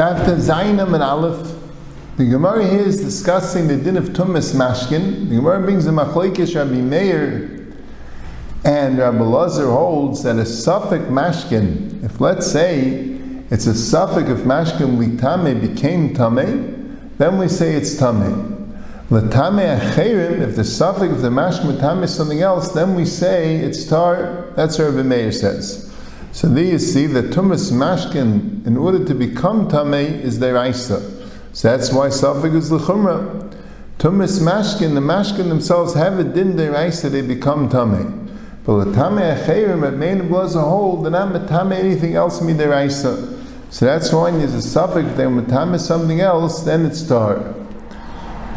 After Zainam and Aleph, the Gemara here is discussing the din of Tumas Mashkin. The Gemara brings the Machlekes Rabbi Meir and Rabbi Lazar holds that a suffix Mashkin, if let's say it's a suffix of Mashkin litame became tame, then we say it's tame. Latame acherim, if the suffix of the Mashkin tame is something else, then we say it's tar. That's what Rabbi Meir says. So there you see that tumas mashkin, in order to become tamei, is deraisa. So that's why suffix is lechumra. Tumas mashkin, the mashkin themselves have a din deraisa, they become tamei. But the tamei acherim, at main blows a whole, they're not metame anything else mi deraisa. So that's why when there's a suffix, they're metame something else, then it's tar.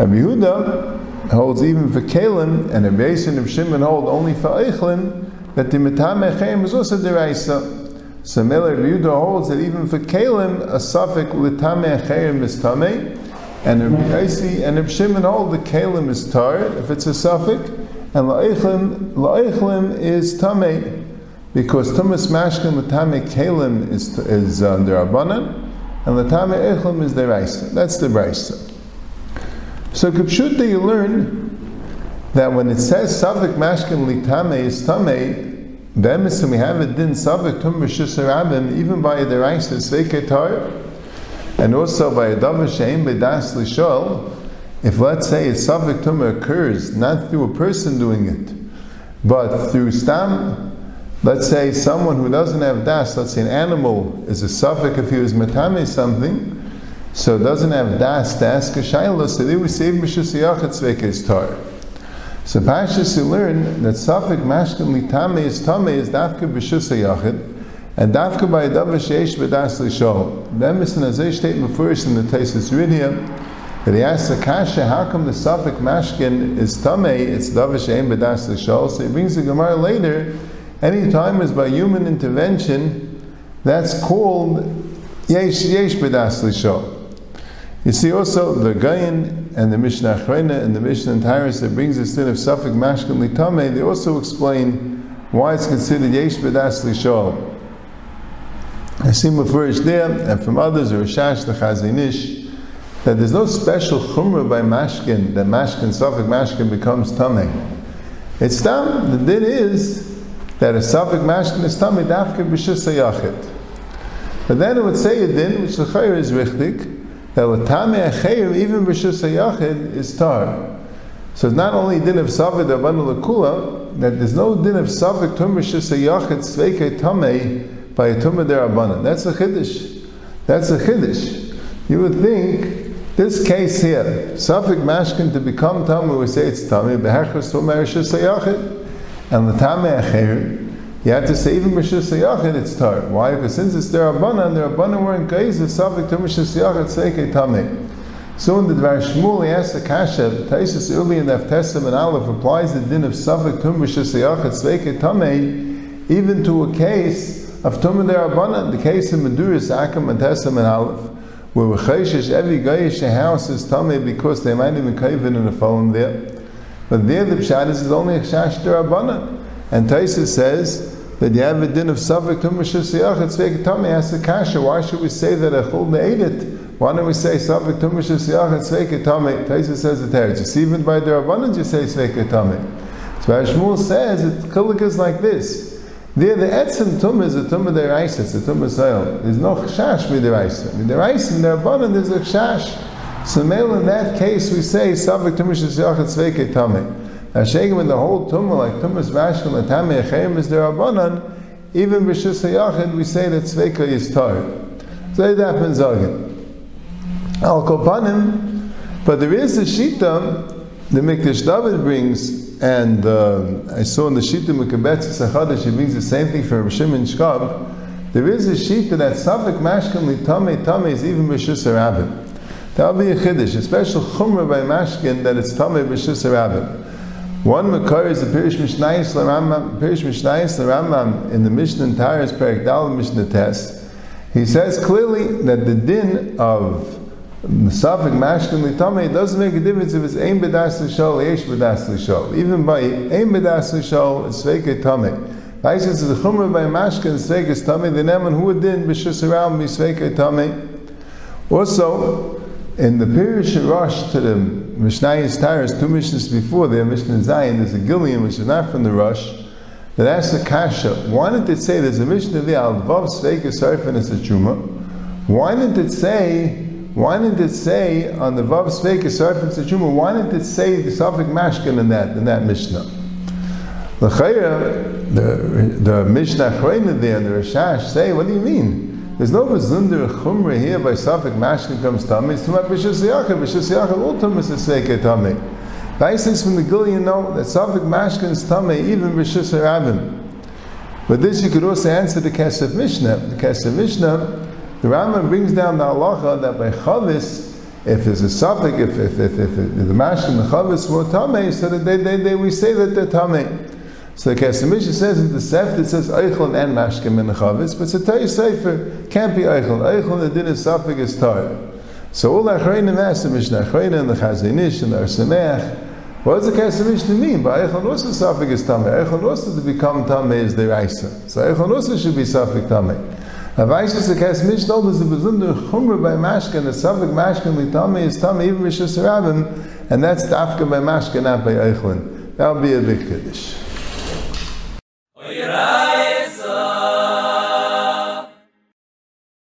Rabbi Yehuda holds even for kalim, and Rabbi Yisrael and Shimon hold only for eichlin, that the metame echem is also deraisa. So Miller Yehuda holds that even for kalim, a suffix litame echem is tame, and Rabbi Yossi and Rabbi Shimon hold the kalim is tar if it's a suffix, and la'echlim la'echlim is tame because tumas mashkin latame kalim is is under uh, abanan, and latame echlim is deraisa. That's the brisa. So Kipshutta you learn that when it says Savik Mashkin Litame is Tame, then we have it din Savik Tum Rabim, even by the Raisa Sveiketar, and also by a Davar Bedas Lishol, if let's say a Savik Tum occurs not through a person doing it, but through Stam, let's say someone who doesn't have das, let's say an animal is a suffix if he was Matame something, so it doesn't have das to ask a Shaila, so they would say Mishus Yachat Sveike is So Pashas you learn that Safik Mashkin Litame is Tame is Dafka B'Shusa Yachid, and Dafka by Davar Sheish B'Das Lishol. Then Mr. Nazir statement first in the Tesis Ridia, that he asks the Akasha, how come the Safik Mashkin is Tame, it's Davar Shein B'Das Lishol? So he brings the Gemara later, any time is by human intervention, that's called Yesh Yesh B'Das Lishol. You see also the Gayan and the Mishnah Achrena and the Mishnah Tyrus that brings us in of Safik Mashkin Litame, they also explain why it's considered Yesh B'das Lishol. I see Mufurish there, and from others, or Shash the Chazon Ish, that there's no special chumrah by Mashkin, that Mashkin, Safik Mashkin becomes Tameh. It's tam, the din is that a Safik Mashkin is Tameh, Dafka Yachid. But then it would say a din, which the Chayr is richtig, that Latame Achayim, even B'Shus HaYachid, is tar. So it's not only din of Savid Abanu Lakula, that there's no din of Savid Tum B'Shus HaYachid Sveike Tamei by a Tumah Derabana. That's a Chiddush. That's a Chiddush. You would think, this case here, Safik Mashkin to become Tamei, we say it's Tamei, Behechus Tum B'Shus HaYachid, and the Latame Achayim, you have to say even Mishus Yachid it's tar. Why? Because since it's their and their Abana were in Kaiz, it's subject to Mishus Yachid Seike Tameh. So in the Dvar Shmuel, he asks the Kasha, Taisus Uli and Eftesim and Aleph applies the din of Safik Tum Mishus Yachid Seike Tameh, even to a case of Tum their Abana, the case of Meduris, and Tesim and Aleph, where Rechayshish, every Gayish house is Tameh because they might even cave in the phone there. But there the Pshat is only a Shash Derabana. And Taisa says that you have a din of Savik Tumashus Yachid Sveik Tami asks the Kasha, why should we say that a Chul ate it? Why don't we say Savik Tumashus Yachid Sveik Tami? Taisa says it there. Just even by the Rabbanan you say Sveik Tami. So Shmuel says it Chilik is like this. There, the etzim tum is a tum of the it's a tum of soil. There's no chash with the raisa. With the raisa in the rabbanon, there's a chash. So, in that case, we say savik tumish yachad sveike shaking with the whole tumah, like tumas mashkin latame echayim is their abanan, even b'shus hayachid, we say that tzveika is tar. So that happens again. Al kopanim, but there is a shita the Mikdash David brings, and uh, I saw in the shita Mekabetz Sachada, she brings the same thing for Shimon Shkab. There is a shita that Safik Mashkin Litame Tame is even b'shus harabim. That will be a chiddush, a special chumrah by Mashkin that it's Tame b'shus harabim. One Makar is the Pirish Mishnayis Rambam, Pirish Mishnayis Rambam in the Mishnah entire Perik Dal Mishnah test. He says clearly that the din of Masafik Mashkin Litame doesn't make a difference if it's Ein Bedas L'Shol, Yesh Bedas L'Shol. Even by Ein Bedas L'Shol, it's Sveike Tame. Weiss is the chumra by mashkin sveikes tummy, the neman who did b'shus around me sveike tummy. Also, in the Pirish Rosh to the Mishnayis Taras, two Mishnahs before there, Mishnah Zion, there's a Gillian which is not from the Rosh, that asks the Kasha, why didn't it say there's a Mishnah there, Al Vav Sveika Sarfin is a Truma? Why didn't it say, why didn't it say on the Vav Sveika Sarfin is a Truma, why didn't it say the Safik Mashkin in that, in that Mishnah? The Chayra, the, the Mishnah Chayna there the Rashash say, what do you mean? There's no Bezunder Chumra here by Safik Mashkin comes Tamei. It's Tumat Bishas Yachid. Bishas Yachid all Tumas is Seike Tamei. Basis from the Gillian know that Safik Mashkin is Tamei, even Bishas Rabim. But this you could also answer the Kesef Mishnah. The Kesef Mishnah, the Rambam brings down the halacha that by Chavis, if there's a suffix, if, if, if, if, the mashkin the chavis were tamei, so that they, they, they, we say that they're tamei. So the Kesem Mishnah says in the Seft, it says, Eichel and Mashkem in the Chavis, but it's a Tayyip Sefer, can't be Eichel. Eichel and the Dinah Safeg is Tayyip. So all the Achreinim asked the Mishnah, Achreinim and the Chazinish, and the Arsameach, What does the Kesem Mishnah mean? But Eichel and Osa Safeg is Tayyip. Eichel and Osa to become Tayyip is the Reisa. So Eichel and Osa should be Safeg Tayyip. A vice is the case, Mish told us the Bezunder Chumra by Mashka, and the Savik Mashka, and the Tami is Tami, even Mishas Rabbim, and that's the Afka by Mashka, not by Eichlin. That would be a big Kiddush.